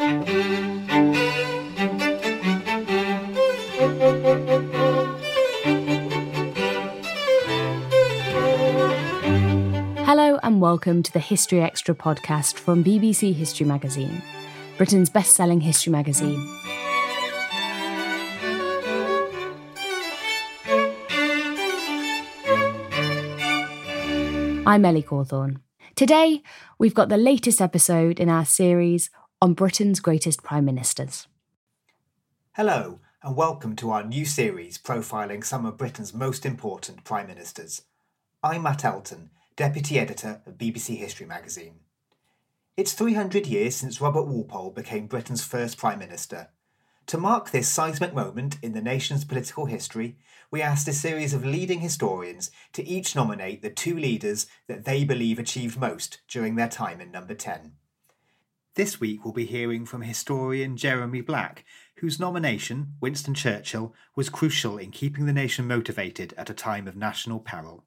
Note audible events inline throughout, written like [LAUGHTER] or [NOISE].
Hello, and welcome to the History Extra podcast from BBC History Magazine, Britain's best selling history magazine. I'm Ellie Cawthorne. Today, we've got the latest episode in our series on Britain's greatest prime ministers. Hello, and welcome to our new series profiling some of Britain's most important prime ministers. I'm Matt Elton, Deputy Editor of BBC History magazine. It's 300 years since Robert Walpole became Britain's first Prime Minister. To mark this seismic moment in the nation's political history, we asked a series of leading historians to each nominate the two leaders that they believe achieved most during their time in number 10. This week we'll be hearing from historian Jeremy Black, whose nomination, Winston Churchill, was crucial in keeping the nation motivated at a time of national peril.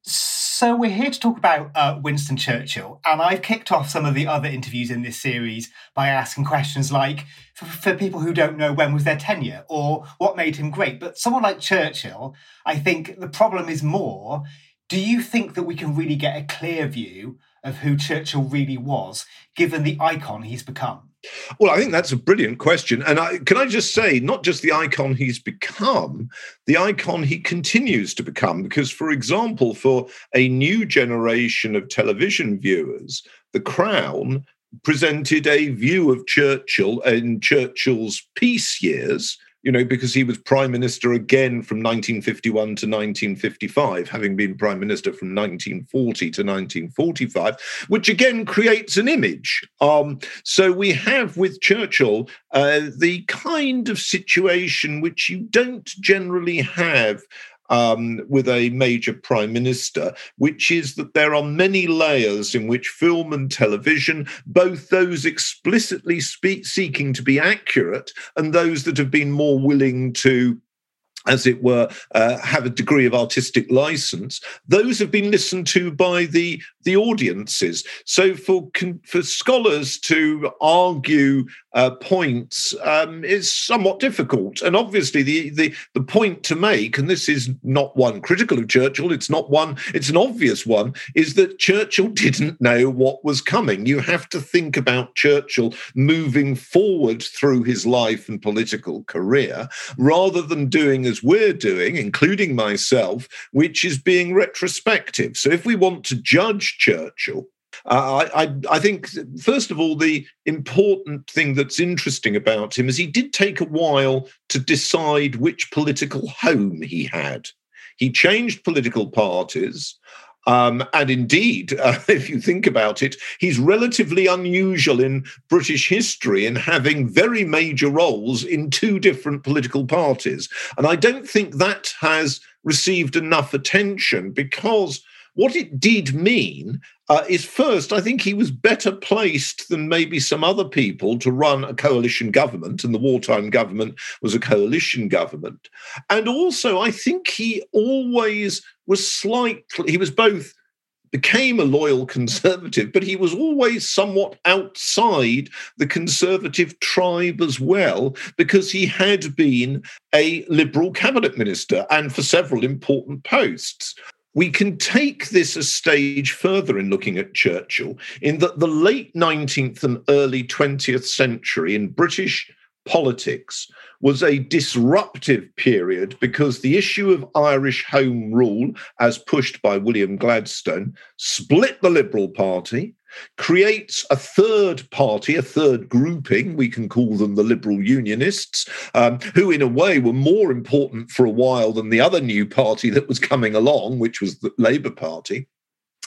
So we're here to talk about uh, Winston Churchill, and I've kicked off some of the other interviews in this series by asking questions like, for, for, people who don't know when was their tenure or what made him great. But someone like Churchill, I think the problem is more. Do you think that we can really get a clear view of who Churchill really was, given the icon he's become? Well, I think that's a brilliant question. And I, can I just say, not just the icon he's become, the icon he continues to become. Because, for example, for a new generation of television viewers, The Crown presented a view of Churchill in Churchill's peace years you know, because he was prime minister again from 1951 to 1955, having been prime minister from 1940 to 1945, which again creates an image. Um, so we have with Churchill uh, the kind of situation which you don't generally have um, with a major prime minister, which is that there are many layers in which film and television, both those explicitly speak, seeking to be accurate and those that have been more willing to as it were, uh, have a degree of artistic license. Those have been listened to by the the audiences. So for for scholars to argue uh, points um, is somewhat difficult. And obviously, the, the the point to make, and this is not one critical of Churchill, it's not one, it's an obvious one, is that Churchill didn't know what was coming. You have to think about Churchill moving forward through his life and political career, rather than doing as we're doing, including myself, which is being retrospective. So if we want to judge Churchill, uh, I, I, think, first of all, the important thing that's interesting about him is he did take a while to decide which political home he had. He changed political parties. Um, and indeed, [LAUGHS] uh, if you think about it, he's relatively unusual in British history in having very major roles in two different political parties. And I don't think that has received enough attention because what it did mean uh, is first, I think he was better placed than maybe some other people to run a coalition government, and the wartime government was a coalition government. And also, I think he always was slightly, he was both became a loyal conservative, but he was always somewhat outside the conservative tribe as well, because he had been a liberal cabinet minister and for several important posts we can take this a stage further in looking at Churchill, in that the late 19th and early 20th century in British politics was a disruptive period because the issue of Irish Home Rule, as pushed by William Gladstone, split the Liberal Party creates a third party, a third grouping, we can call them the Liberal Unionists, um, who in a way were more important for a while than the other new party that was coming along, which was the Labour Party.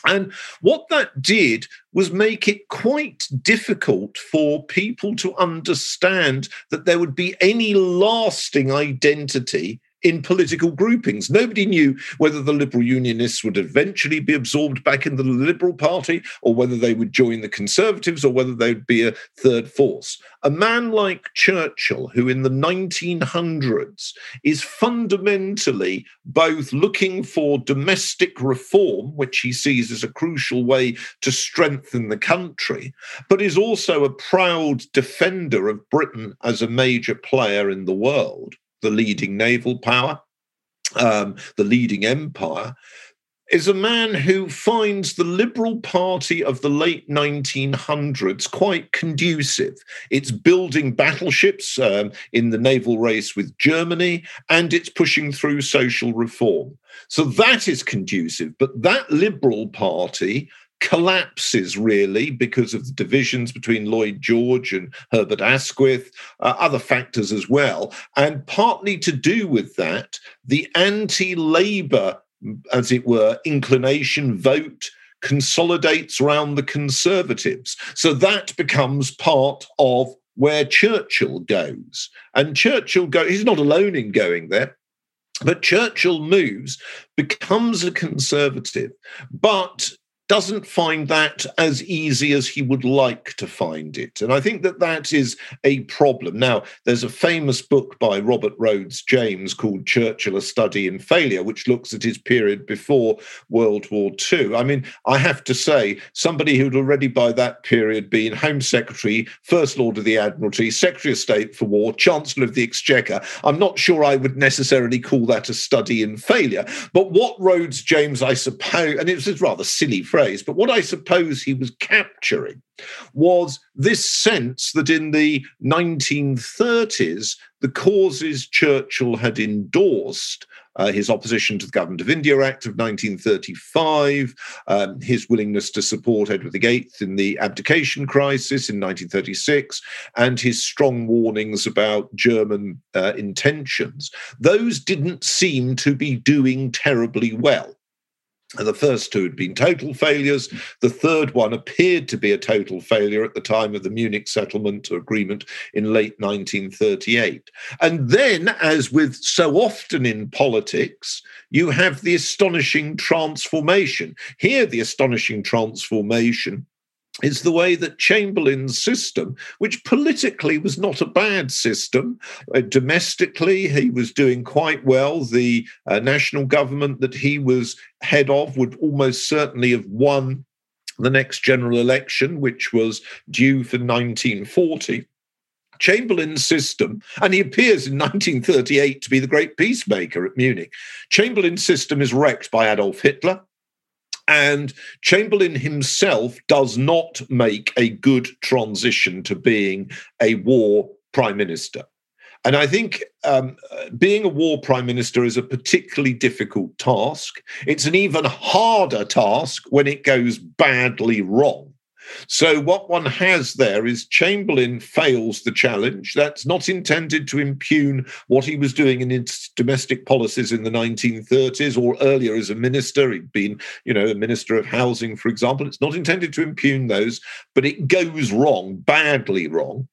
And what that did was make it quite difficult for people to understand that there would be any lasting identity in political groupings. Nobody knew whether the Liberal Unionists would eventually be absorbed back into the Liberal Party or whether they would join the Conservatives or whether they would be a third force. A man like Churchill, who in the 1900s is fundamentally both looking for domestic reform, which he sees as a crucial way to strengthen the country, but is also a proud defender of Britain as a major player in the world the leading naval power, um, the leading empire, is a man who finds the Liberal Party of the late 1900s quite conducive. It's building battleships um, in the naval race with Germany, and it's pushing through social reform. So that is conducive. But that Liberal Party collapses really because of the divisions between Lloyd George and Herbert Asquith, uh, other factors as well. And partly to do with that, the anti Labour, as it were, inclination vote consolidates around the Conservatives. So that becomes part of where Churchill goes. And Churchill go he's not alone in going there. But Churchill moves, becomes a conservative, but doesn't find that as easy as he would like to find it. And I think that that is a problem. Now, there's a famous book by Robert Rhodes James called Churchill A Study in Failure, which looks at his period before World War II. I mean, I have to say, somebody who'd already by that period been Home Secretary, First Lord of the Admiralty, Secretary of State for War, Chancellor of the Exchequer, I'm not sure I would necessarily call that a study in failure. But what Rhodes James, I suppose, and it was a rather silly phrase, phrase, but what I suppose he was capturing was this sense that in the 1930s, the causes Churchill had endorsed uh, his opposition to the Government of India Act of 1935, um, his willingness to support Edward VIII in the abdication crisis in 1936, and his strong warnings about German uh, intentions. Those didn't seem to be doing terribly well. And the first two had been total failures. The third one appeared to be a total failure at the time of the Munich settlement agreement in late 1938. And then, as with so often in politics, you have the astonishing transformation. Here, the astonishing transformation is the way that Chamberlain's system, which politically was not a bad system, uh, domestically he was doing quite well. The uh, national government that he was head of would almost certainly have won the next general election, which was due for 1940. Chamberlain's system, and he appears in 1938 to be the great peacemaker at Munich. Chamberlain's system is wrecked by Adolf Hitler. And Chamberlain himself does not make a good transition to being a war prime minister. And I think um, being a war prime minister is a particularly difficult task. It's an even harder task when it goes badly wrong. So, what one has there is Chamberlain fails the challenge. That's not intended to impugn what he was doing in his domestic policies in the 1930s or earlier as a minister. He'd been, you know, a minister of housing, for example. It's not intended to impugn those, but it goes wrong, badly wrong.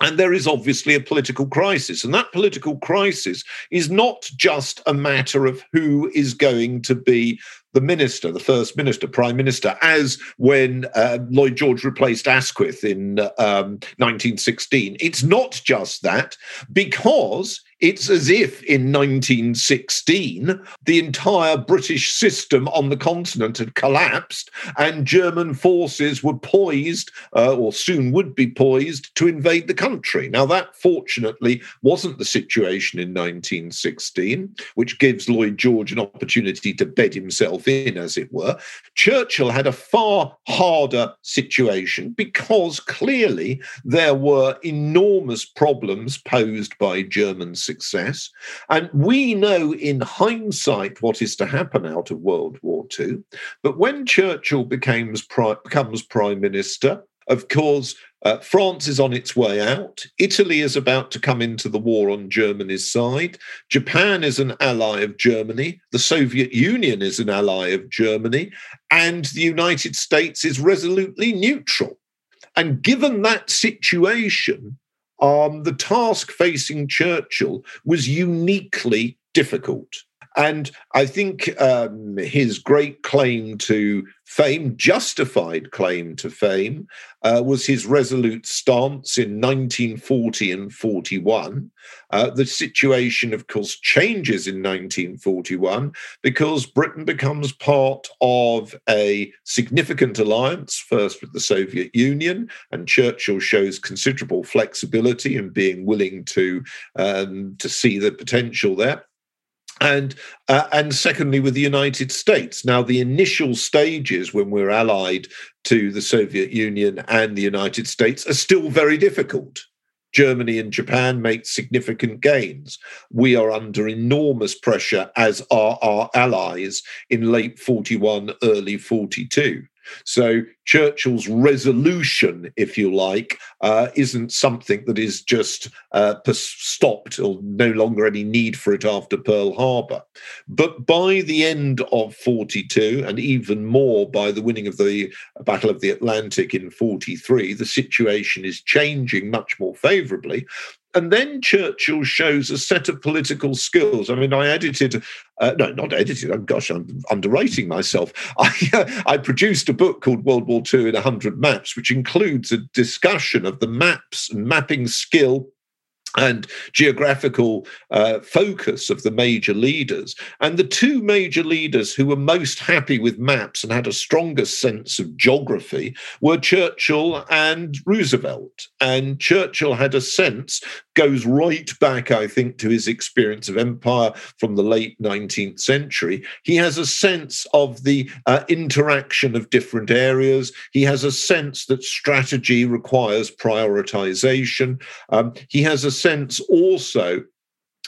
And there is obviously a political crisis. And that political crisis is not just a matter of who is going to be the minister, the first minister, prime minister, as when uh, Lloyd George replaced Asquith in um, 1916. It's not just that, because it's as if in 1916 the entire British system on the continent had collapsed and German forces were poised, uh, or soon would be poised, to invade the country. Now, that fortunately wasn't the situation in 1916, which gives Lloyd George an opportunity to bed himself in, as it were. Churchill had a far harder situation because clearly there were enormous problems posed by German success. And we know in hindsight what is to happen out of World War II. But when Churchill becomes becomes prime minister, of course, uh, France is on its way out. Italy is about to come into the war on Germany's side. Japan is an ally of Germany. The Soviet Union is an ally of Germany. And the United States is resolutely neutral. And given that situation, um, the task facing Churchill was uniquely difficult. And I think um, his great claim to fame, justified claim to fame, uh, was his resolute stance in 1940 and 41. Uh, the situation, of course, changes in 1941 because Britain becomes part of a significant alliance, first with the Soviet Union, and Churchill shows considerable flexibility and being willing to, um, to see the potential there and uh, and secondly with the United States. Now, the initial stages when we're allied to the Soviet Union and the United States are still very difficult. Germany and Japan make significant gains. We are under enormous pressure, as are our allies in late 41, early 42. So Churchill's resolution, if you like, uh, isn't something that is just uh, stopped or no longer any need for it after Pearl Harbor. But by the end of 42, and even more by the winning of the Battle of the Atlantic in 43, the situation is changing much more favorably and then Churchill shows a set of political skills. I mean, I edited, uh, no, not edited. Oh, gosh, I'm underrating myself. [LAUGHS] I, I produced a book called World War II in 100 Maps, which includes a discussion of the maps and mapping skill and geographical uh, focus of the major leaders. And the two major leaders who were most happy with maps and had a stronger sense of geography were Churchill and Roosevelt. And Churchill had a sense, goes right back, I think, to his experience of empire from the late 19th century. He has a sense of the uh, interaction of different areas. He has a sense that strategy requires prioritization. Um, he has a sense also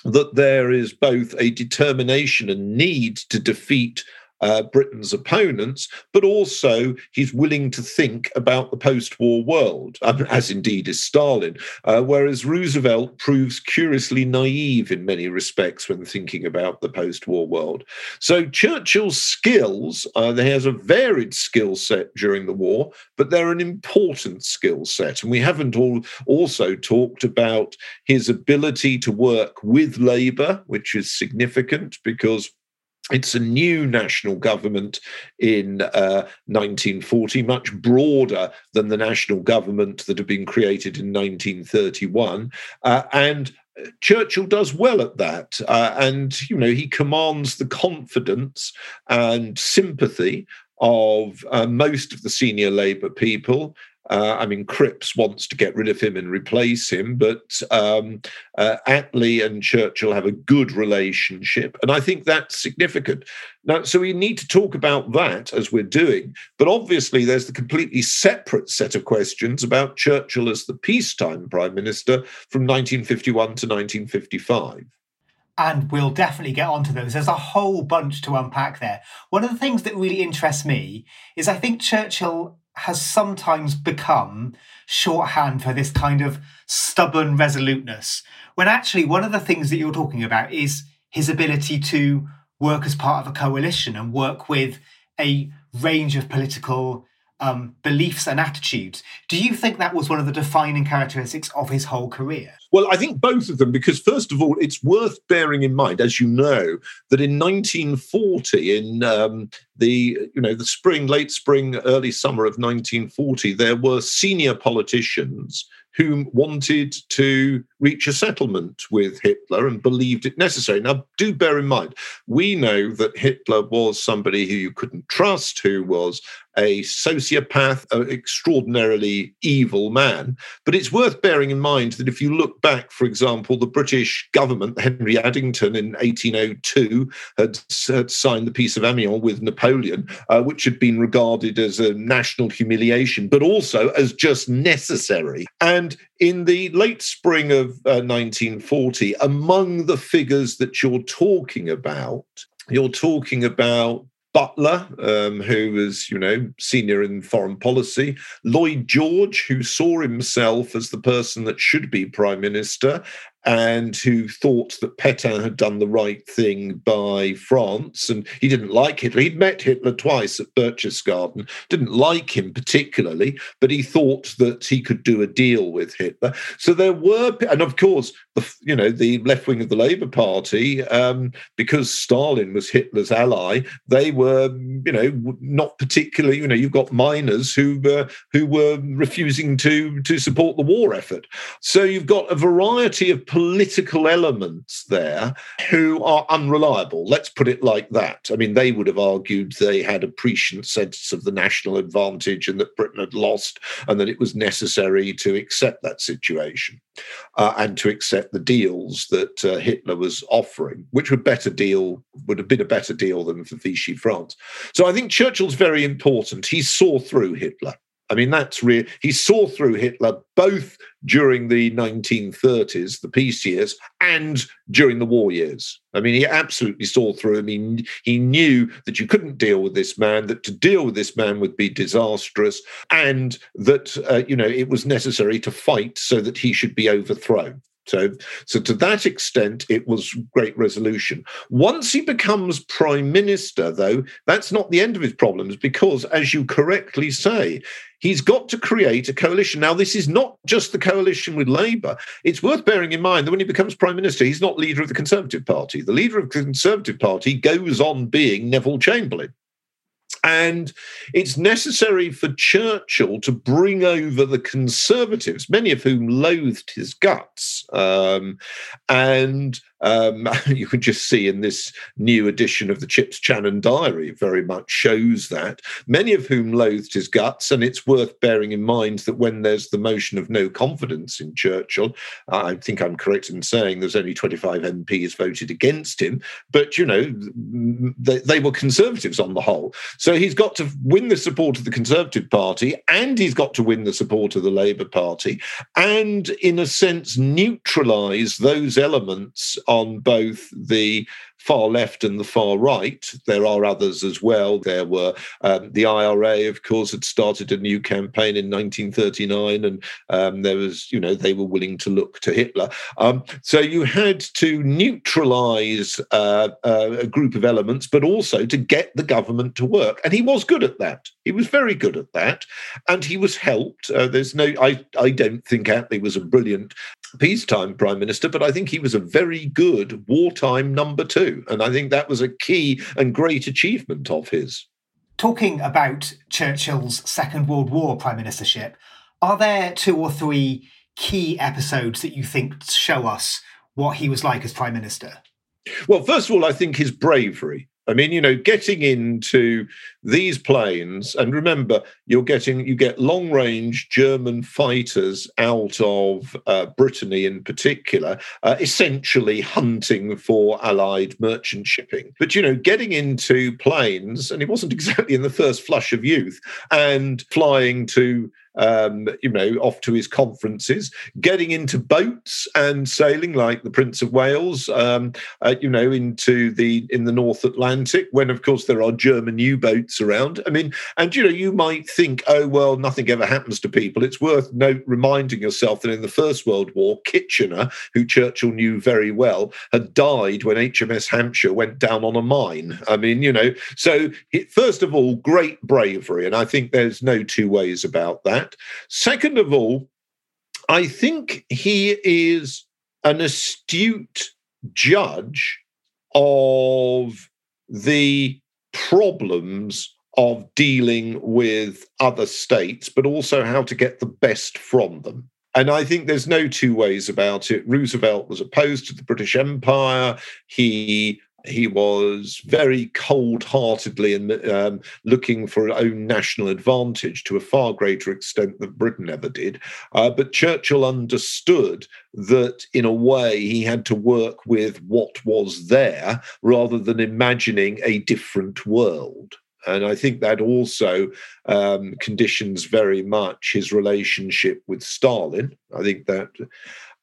that there is both a determination and need to defeat uh, Britain's opponents, but also he's willing to think about the post war world, as indeed is Stalin. Uh, whereas Roosevelt proves curiously naive in many respects when thinking about the post war world. So Churchill's skills, uh, he has a varied skill set during the war, but they're an important skill set. And we haven't all also talked about his ability to work with Labour, which is significant because it's a new national government in uh, 1940, much broader than the national government that had been created in 1931. Uh, and Churchill does well at that. Uh, and, you know, he commands the confidence and sympathy of uh, most of the senior Labour people. Uh, I mean, Cripps wants to get rid of him and replace him, but um, uh, Attlee and Churchill have a good relationship. And I think that's significant. Now, so we need to talk about that as we're doing. But obviously, there's the completely separate set of questions about Churchill as the peacetime prime minister from 1951 to 1955 and we'll definitely get onto those. There's a whole bunch to unpack there. One of the things that really interests me is I think Churchill has sometimes become shorthand for this kind of stubborn resoluteness. When actually, one of the things that you're talking about is his ability to work as part of a coalition and work with a range of political um, beliefs and attitudes. Do you think that was one of the defining characteristics of his whole career? Well, I think both of them, because first of all, it's worth bearing in mind, as you know, that in 1940, in um, the you know the spring, late spring, early summer of 1940, there were senior politicians who wanted to reach a settlement with Hitler and believed it necessary. Now, do bear in mind, we know that Hitler was somebody who you couldn't trust, who was a sociopath, an extraordinarily evil man. But it's worth bearing in mind that if you look back, for example, the British government, Henry Addington in 1802, had, had signed the Peace of Amiens with Napoleon, uh, which had been regarded as a national humiliation, but also as just necessary. And in the late spring of uh, 1940, among the figures that you're talking about, you're talking about Butler, um, who was, you know, senior in foreign policy, Lloyd George, who saw himself as the person that should be prime minister, and who thought that Pétain had done the right thing by France. And he didn't like Hitler. He'd met Hitler twice at Berchtesgaden, didn't like him particularly, but he thought that he could do a deal with Hitler. So there were, and of course, the, you know, the left wing of the Labour Party, um, because Stalin was Hitler's ally, they were, you know, not particularly, you know, you've got miners who, uh, who were refusing to, to support the war effort. So you've got a variety of political elements there who are unreliable. Let's put it like that. I mean, they would have argued they had a prescient sense of the national advantage and that Britain had lost and that it was necessary to accept that situation uh, and to accept the deals that uh, Hitler was offering, which would better deal would have been a better deal than for Vichy France. So I think Churchill's very important. He saw through Hitler. I mean, that's real. He saw through Hitler both during the 1930s, the peace years, and during the war years. I mean, he absolutely saw through him. He, he knew that you couldn't deal with this man, that to deal with this man would be disastrous, and that, uh, you know, it was necessary to fight so that he should be overthrown. So, so to that extent, it was great resolution. Once he becomes prime minister, though, that's not the end of his problems because, as you correctly say, he's got to create a coalition. Now, this is not just the coalition with Labour. It's worth bearing in mind that when he becomes prime minister, he's not leader of the Conservative Party. The leader of the Conservative Party goes on being Neville Chamberlain. And it's necessary for Churchill to bring over the Conservatives, many of whom loathed his guts, um, and um, [LAUGHS] you can just see in this new edition of the Chips Channon Diary very much shows that, many of whom loathed his guts. And it's worth bearing in mind that when there's the motion of no confidence in Churchill, I think I'm correct in saying there's only 25 MPs voted against him, but you know, they, they were conservatives on the whole. So he's got to win the support of the Conservative Party and he's got to win the support of the Labour Party and, in a sense, neutralise those elements on both the far left and the far right. There are others as well. There were um, the IRA, of course, had started a new campaign in 1939, and um, there was, you know, they were willing to look to Hitler. Um, so you had to neutralize uh, uh, a group of elements, but also to get the government to work. And he was good at that. He was very good at that, and he was helped. Uh, there's no, I, I don't think Attlee was a brilliant peacetime prime minister, but I think he was a very good wartime number two. And I think that was a key and great achievement of his. Talking about Churchill's Second World War prime ministership, are there two or three key episodes that you think show us what he was like as prime minister? Well, first of all, I think his bravery. I mean, you know, getting into these planes, and remember, you're getting you get long range German fighters out of uh, Brittany in particular, uh, essentially hunting for Allied merchant shipping. But you know, getting into planes, and it wasn't [LAUGHS] exactly in the first flush of youth, and flying to um, you know, off to his conferences, getting into boats and sailing like the Prince of Wales, um, uh, you know, into the in the North Atlantic. When of course there are German U-boats around. I mean, and you know, you might think, oh well, nothing ever happens to people. It's worth note reminding yourself that in the First World War, Kitchener, who Churchill knew very well, had died when HMS Hampshire went down on a mine. I mean, you know, so first of all, great bravery, and I think there's no two ways about that that. Second of all, I think he is an astute judge of the problems of dealing with other states, but also how to get the best from them. And I think there's no two ways about it. Roosevelt was opposed to the British Empire. He he was very cold-heartedly and um, looking for his own national advantage to a far greater extent than Britain ever did. Uh, but Churchill understood that, in a way, he had to work with what was there rather than imagining a different world. And I think that also um, conditions very much his relationship with Stalin. I think that.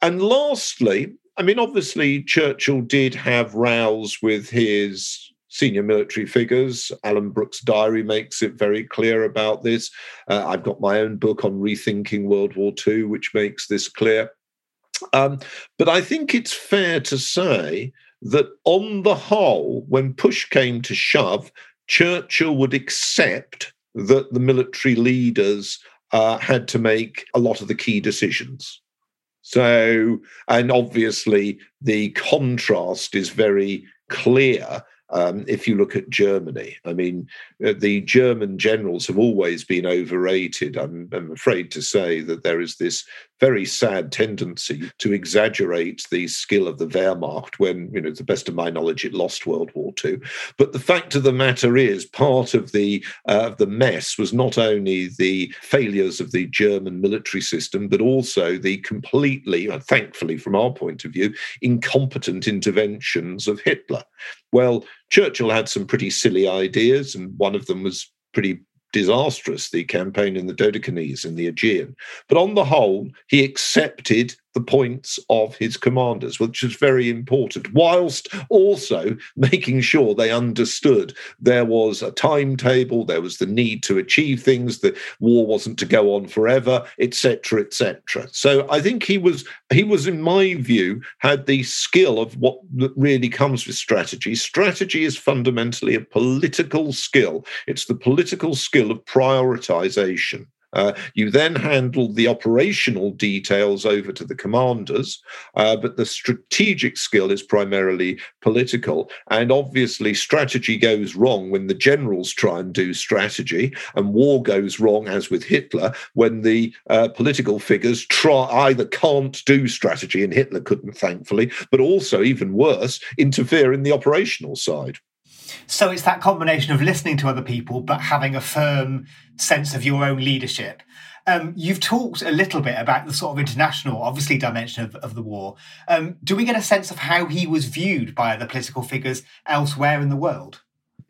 And lastly, I mean, obviously, Churchill did have rows with his senior military figures. Alan Brooke's diary makes it very clear about this. Uh, I've got my own book on rethinking World War II, which makes this clear. Um, but I think it's fair to say that on the whole, when push came to shove, Churchill would accept that the military leaders uh, had to make a lot of the key decisions. So, and obviously the contrast is very clear um, if you look at Germany. I mean, uh, the German generals have always been overrated. I'm, I'm, afraid to say that there is this very sad tendency to exaggerate the skill of the Wehrmacht when, you know, to the best of my knowledge, it lost World War II. But the fact of the matter is, part of the uh, the mess was not only the failures of the German military system, but also the completely, uh, thankfully from our point of view, incompetent interventions of Hitler. Well, Churchill had some pretty silly ideas, and one of them was pretty disastrous the campaign in the Dodecanese and the Aegean. But on the whole, he accepted the points of his commanders, which is very important, whilst also making sure they understood there was a timetable, there was the need to achieve things, the war wasn't to go on forever, etc., etc. So I think he was he was, in my view, had the skill of what really comes with strategy. Strategy is fundamentally a political skill. It's the political skill of prioritization. Uh, you then handle the operational details over to the commanders, uh, but the strategic skill is primarily political. And obviously, strategy goes wrong when the generals try and do strategy, and war goes wrong, as with Hitler, when the uh, political figures try either can't do strategy, and Hitler couldn't, thankfully, but also, even worse, interfere in the operational side. So it's that combination of listening to other people, but having a firm sense of your own leadership. Um, you've talked a little bit about the sort of international, obviously, dimension of, of the war. Um, do we get a sense of how he was viewed by other political figures elsewhere in the world?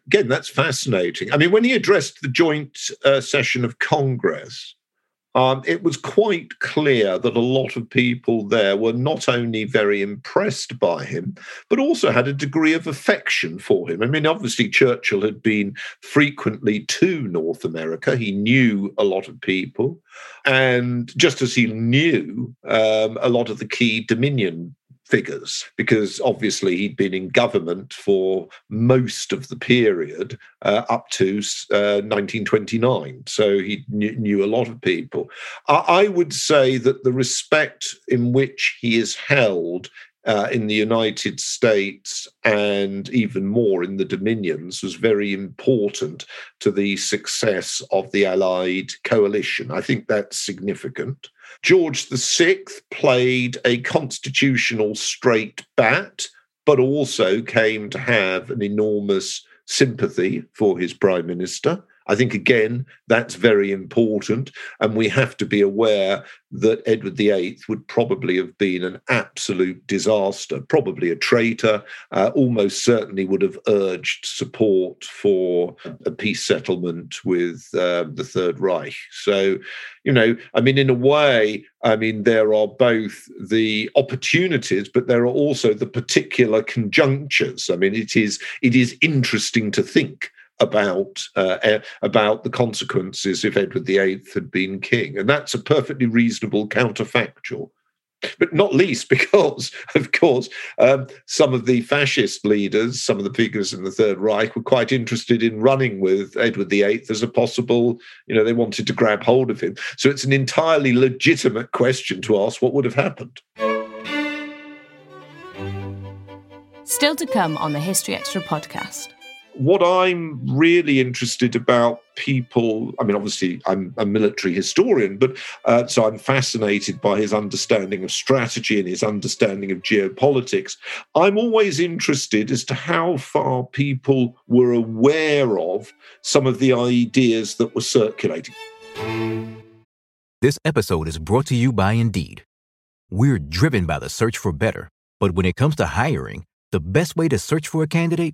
Again, that's fascinating. I mean, when he addressed the joint uh, session of Congress, um, it was quite clear that a lot of people there were not only very impressed by him, but also had a degree of affection for him. I mean, obviously, Churchill had been frequently to North America, he knew a lot of people. And just as he knew um, a lot of the key Dominion figures because obviously he'd been in government for most of the period uh, up to uh, 1929. So he kn- knew a lot of people. I-, I would say that the respect in which he is held uh, in the United States and even more in the Dominions was very important to the success of the Allied coalition. I think that's significant. George VI played a constitutional straight bat, but also came to have an enormous sympathy for his prime minister. I think, again, that's very important. And we have to be aware that Edward VIII would probably have been an absolute disaster, probably a traitor, uh, almost certainly would have urged support for a peace settlement with uh, the Third Reich. So, you know, I mean, in a way, I mean, there are both the opportunities, but there are also the particular conjunctures. I mean, it is it is interesting to think about uh, about the consequences if Edward VIII had been king, and that's a perfectly reasonable counterfactual. But not least because, [LAUGHS] of course, um, some of the fascist leaders, some of the figures in the Third Reich, were quite interested in running with Edward VIII as a possible, you know, they wanted to grab hold of him. So it's an entirely legitimate question to ask what would have happened. Still to come on the History Extra podcast what I'm really interested about people, I mean, obviously, I'm a military historian, but uh, so I'm fascinated by his understanding of strategy and his understanding of geopolitics. I'm always interested as to how far people were aware of some of the ideas that were circulating. This episode is brought to you by Indeed. We're driven by the search for better, but when it comes to hiring, the best way to search for a candidate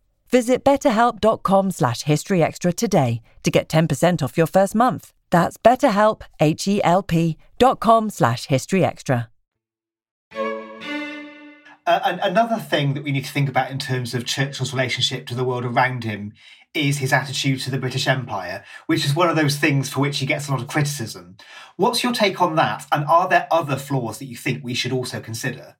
Visit betterhelp.com slash historyextra today to get 10% off your first month. That's betterhelp, H-E-L-P dot com slash historyextra. Uh, another thing that we need to think about in terms of Churchill's relationship to the world around him is his attitude to the British Empire, which is one of those things for which he gets a lot of criticism. What's your take on that? And are there other flaws that you think we should also consider?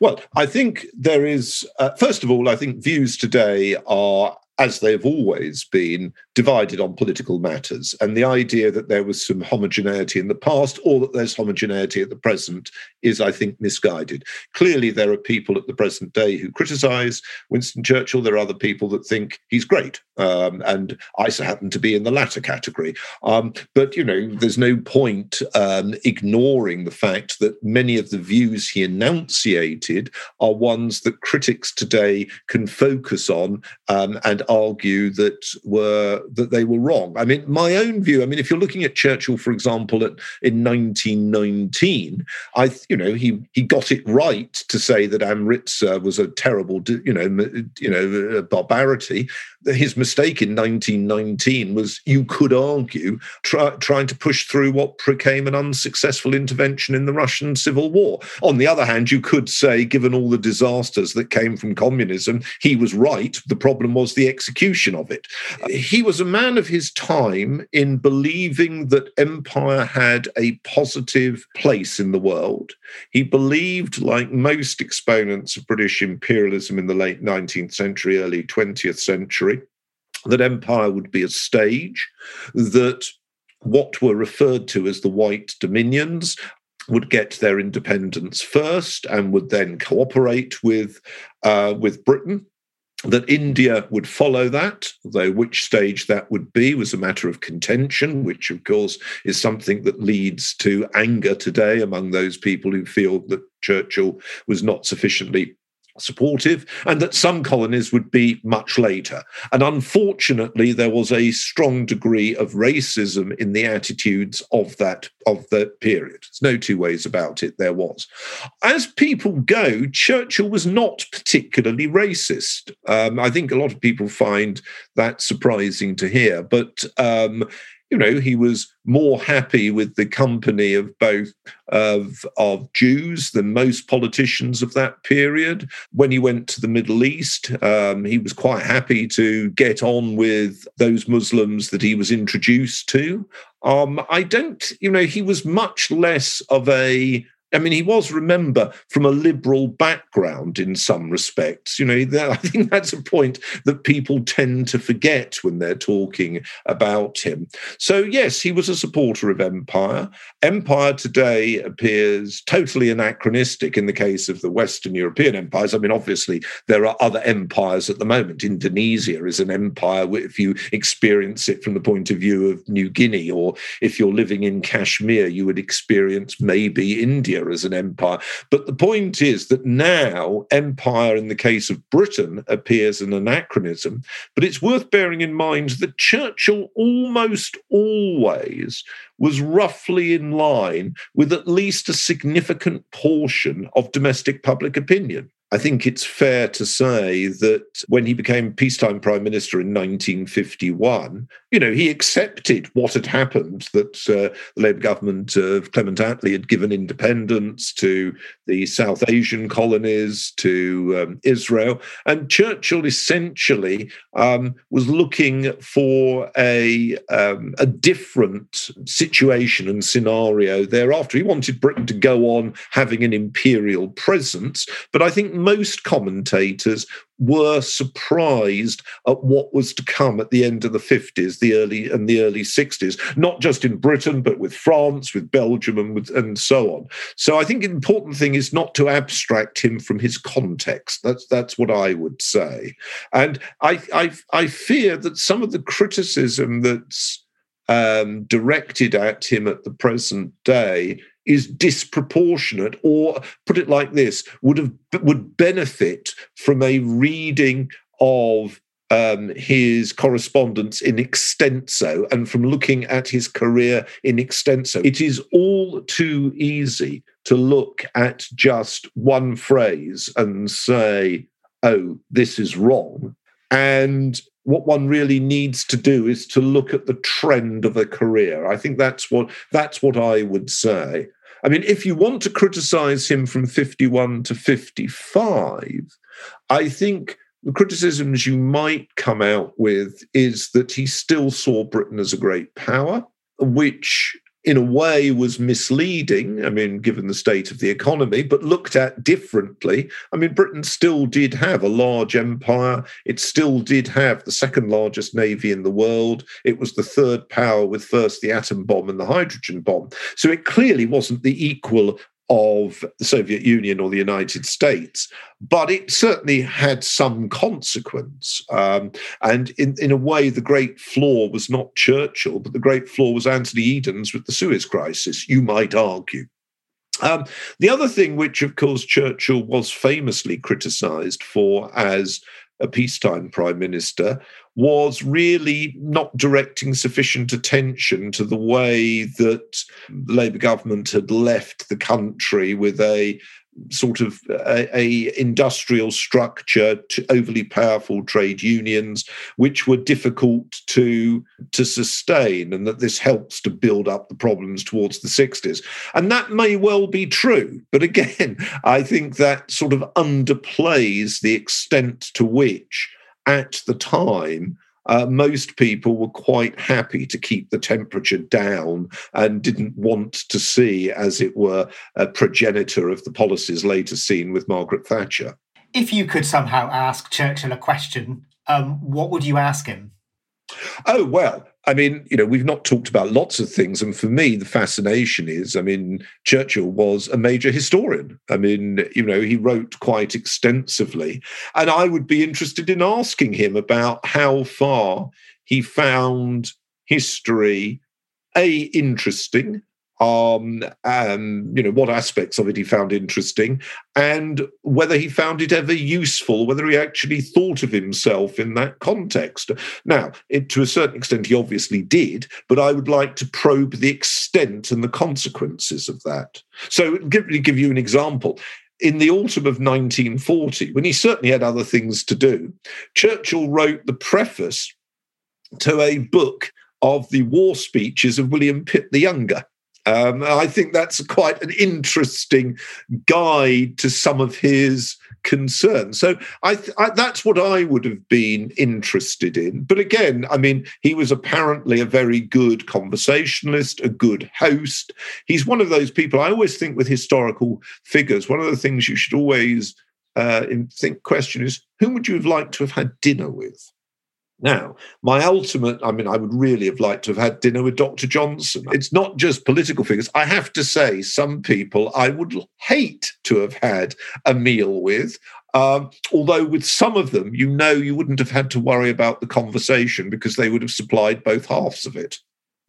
Well, I think there is, uh, first of all, I think views today are as they've always been, divided on political matters. And the idea that there was some homogeneity in the past or that there's homogeneity at the present is, I think, misguided. Clearly, there are people at the present day who criticize Winston Churchill. There are other people that think he's great. Um, and I happen to be in the latter category. Um, but, you know, there's no point um, ignoring the fact that many of the views he enunciated are ones that critics today can focus on um, and argue that were that they were wrong. I mean, my own view. I mean, if you're looking at Churchill, for example, at, in 1919, I you know he he got it right to say that Amritsar was a terrible you know you know barbarity. His mistake in 1919 was, you could argue, try, trying to push through what became an unsuccessful intervention in the Russian Civil War. On the other hand, you could say, given all the disasters that came from communism, he was right. The problem was the execution of it. He was a man of his time in believing that empire had a positive place in the world. He believed, like most exponents of British imperialism in the late 19th century, early 20th century, that empire would be a stage, that what were referred to as the white dominions would get their independence first and would then cooperate with uh, with Britain that India would follow that, though which stage that would be was a matter of contention, which of course is something that leads to anger today among those people who feel that Churchill was not sufficiently supportive, and that some colonies would be much later. And unfortunately, there was a strong degree of racism in the attitudes of that of the period. There's no two ways about it. There was. As people go, Churchill was not particularly racist. Um, I think a lot of people find that surprising to hear, but. Um, you know, he was more happy with the company of both of, of Jews than most politicians of that period. When he went to the Middle East, um, he was quite happy to get on with those Muslims that he was introduced to. Um, I don't, you know, he was much less of a I mean, he was, remember, from a liberal background in some respects. You know, that, I think that's a point that people tend to forget when they're talking about him. So, yes, he was a supporter of empire. Empire today appears totally anachronistic in the case of the Western European empires. I mean, obviously, there are other empires at the moment. Indonesia is an empire if you experience it from the point of view of New Guinea, or if you're living in Kashmir, you would experience maybe India as an empire. But the point is that now empire, in the case of Britain, appears an anachronism. But it's worth bearing in mind that Churchill almost always was roughly in line with at least a significant portion of domestic public opinion. I think it's fair to say that when he became peacetime prime minister in 1951, you know, he accepted what had happened that uh, the Labour government of Clement Attlee had given independence to the South Asian colonies, to um, Israel. And Churchill essentially um, was looking for a, um, a different situation and scenario thereafter. He wanted Britain to go on having an imperial presence, but I think most commentators were surprised at what was to come at the end of the 50s, the early and the early 60s, not just in Britain, but with France, with Belgium, and with, and so on. So I think the important thing is not to abstract him from his context. That's that's what I would say. And I I, I fear that some of the criticism that's um, directed at him at the present day is disproportionate or put it like this would have would benefit from a reading of um, his correspondence in extenso and from looking at his career in extenso. It is all too easy to look at just one phrase and say, oh, this is wrong. And what one really needs to do is to look at the trend of a career. I think that's what that's what I would say. I mean, if you want to criticize him from 51 to 55, I think the criticisms you might come out with is that he still saw Britain as a great power, which in a way was misleading, I mean, given the state of the economy, but looked at differently. I mean, Britain still did have a large empire. It still did have the second largest navy in the world. It was the third power with first the atom bomb and the hydrogen bomb. So it clearly wasn't the equal of the Soviet Union or the United States, but it certainly had some consequence. Um, and in, in a way, the great flaw was not Churchill, but the great flaw was Anthony Eden's with the Suez Crisis, you might argue. Um, the other thing, which of course Churchill was famously criticised for as a peacetime prime minister, was really not directing sufficient attention to the way that the Labour government had left the country with a sort of a, a, industrial structure to overly powerful trade unions which were difficult to to sustain and that this helps to build up the problems towards the 60s and that may well be true but again [LAUGHS] i think that sort of underplays the extent to which at the time, uh, most people were quite happy to keep the temperature down and didn't want to see, as it were, a progenitor of the policies later seen with Margaret Thatcher. If you could somehow ask Churchill a question, um, what would you ask him? Oh, well, I mean, you know, we've not talked about lots of things. And for me, the fascination is I mean, Churchill was a major historian. I mean, you know, he wrote quite extensively. And I would be interested in asking him about how far he found history, A, interesting, um, um, you know, what aspects of it he found interesting, and whether he found it ever useful, whether he actually thought of himself in that context. Now, it, to a certain extent, he obviously did, but I would like to probe the extent and the consequences of that. So, give, give you an example in the autumn of 1940, when he certainly had other things to do, Churchill wrote the preface to a book of the war speeches of William Pitt the Younger. Um, I think that's quite an interesting guide to some of his concerns. So I, I, that's what I would have been interested in. But again, I mean, he was apparently a very good conversationalist, a good host. He's one of those people. I always think with historical figures, one of the things you should always uh, think question is, whom would you have liked to have had dinner with? Now, my ultimate, I mean, I would really have liked to have had dinner with Dr. Johnson. It's not just political figures. I have to say, some people I would hate to have had a meal with. Um, although with some of them, you know, you wouldn't have had to worry about the conversation because they would have supplied both halves of it.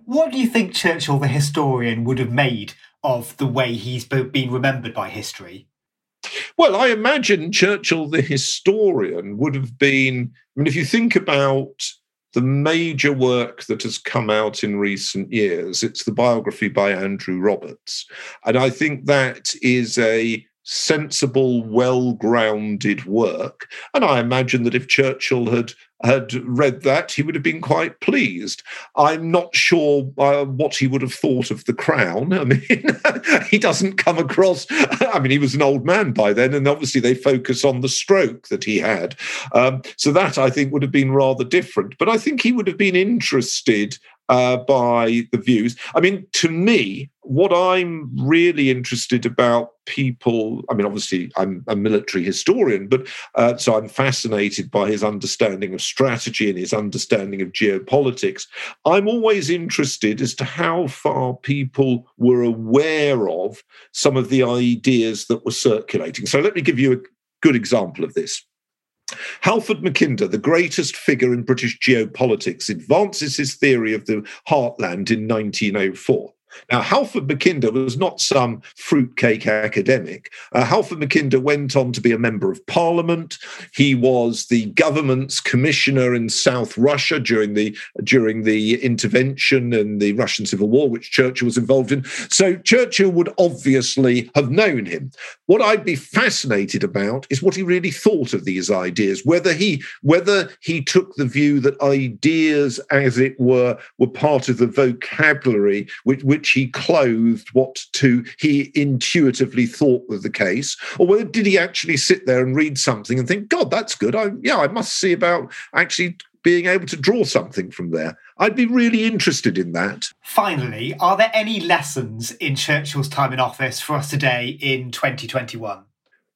What do you think Churchill, the historian, would have made of the way he's been remembered by history? Well, I imagine Churchill, the historian, would have been. I mean, if you think about the major work that has come out in recent years, it's the biography by Andrew Roberts. And I think that is a sensible, well grounded work. And I imagine that if Churchill had had read that, he would have been quite pleased. I'm not sure uh, what he would have thought of the crown. I mean, [LAUGHS] he doesn't come across, I mean, he was an old man by then, and obviously they focus on the stroke that he had. Um, so that I think would have been rather different. But I think he would have been interested uh, by the views. I mean, to me, what I'm really interested about people, I mean, obviously, I'm a military historian, but uh, so I'm fascinated by his understanding of strategy and his understanding of geopolitics. I'm always interested as to how far people were aware of some of the ideas that were circulating. So let me give you a good example of this. Halford Mackinder, the greatest figure in British geopolitics, advances his theory of the heartland in 1904. Now, Halford Mackinder was not some fruitcake academic. Uh, Halford Mackinder went on to be a member of parliament. He was the government's commissioner in South Russia during the during the intervention in the Russian Civil War, which Churchill was involved in. So Churchill would obviously have known him. What I'd be fascinated about is what he really thought of these ideas, whether he whether he took the view that ideas, as it were, were part of the vocabulary which, which which he clothed what to he intuitively thought was the case, or whether did he actually sit there and read something and think, God, that's good. I yeah, I must see about actually being able to draw something from there. I'd be really interested in that. Finally, are there any lessons in Churchill's time in office for us today in 2021?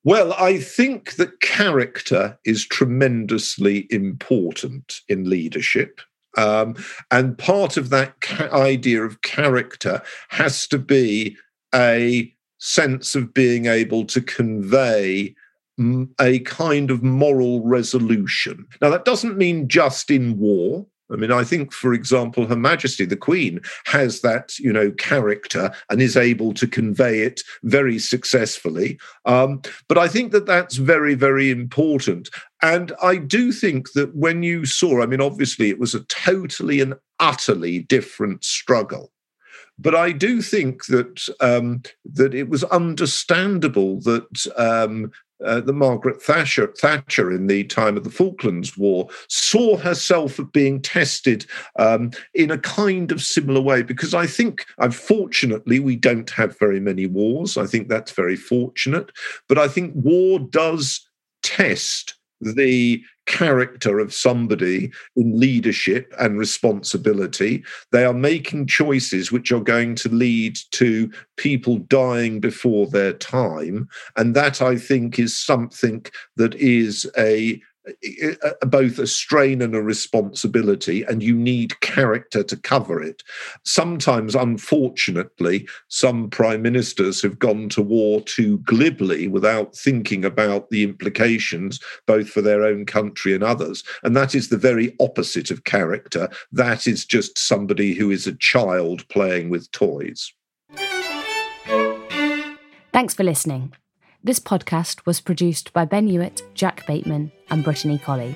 Well, I think that character is tremendously important in leadership. Um, and part of that ca- idea of character has to be a sense of being able to convey a kind of moral resolution. Now, that doesn't mean just in war. I mean, I think, for example, Her Majesty the Queen has that, you know, character and is able to convey it very successfully. Um, but I think that that's very, very important. And I do think that when you saw, I mean, obviously it was a totally and utterly different struggle. But I do think that um, that it was understandable that um, uh, the Margaret Thatcher, Thatcher in the time of the Falklands War saw herself being tested um, in a kind of similar way because I think, unfortunately, we don't have very many wars. I think that's very fortunate. But I think war does test the character of somebody in leadership and responsibility. They are making choices which are going to lead to people dying before their time. And that, I think, is something that is a both a strain and a responsibility, and you need character to cover it. Sometimes, unfortunately, some prime ministers have gone to war too glibly without thinking about the implications, both for their own country and others. And that is the very opposite of character. That is just somebody who is a child playing with toys. Thanks for listening. This podcast was produced by Ben Hewitt, Jack Bateman, and Brittany Colley.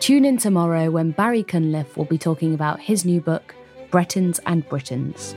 Tune in tomorrow when Barry Cunliffe will be talking about his new book, Bretons and Britons.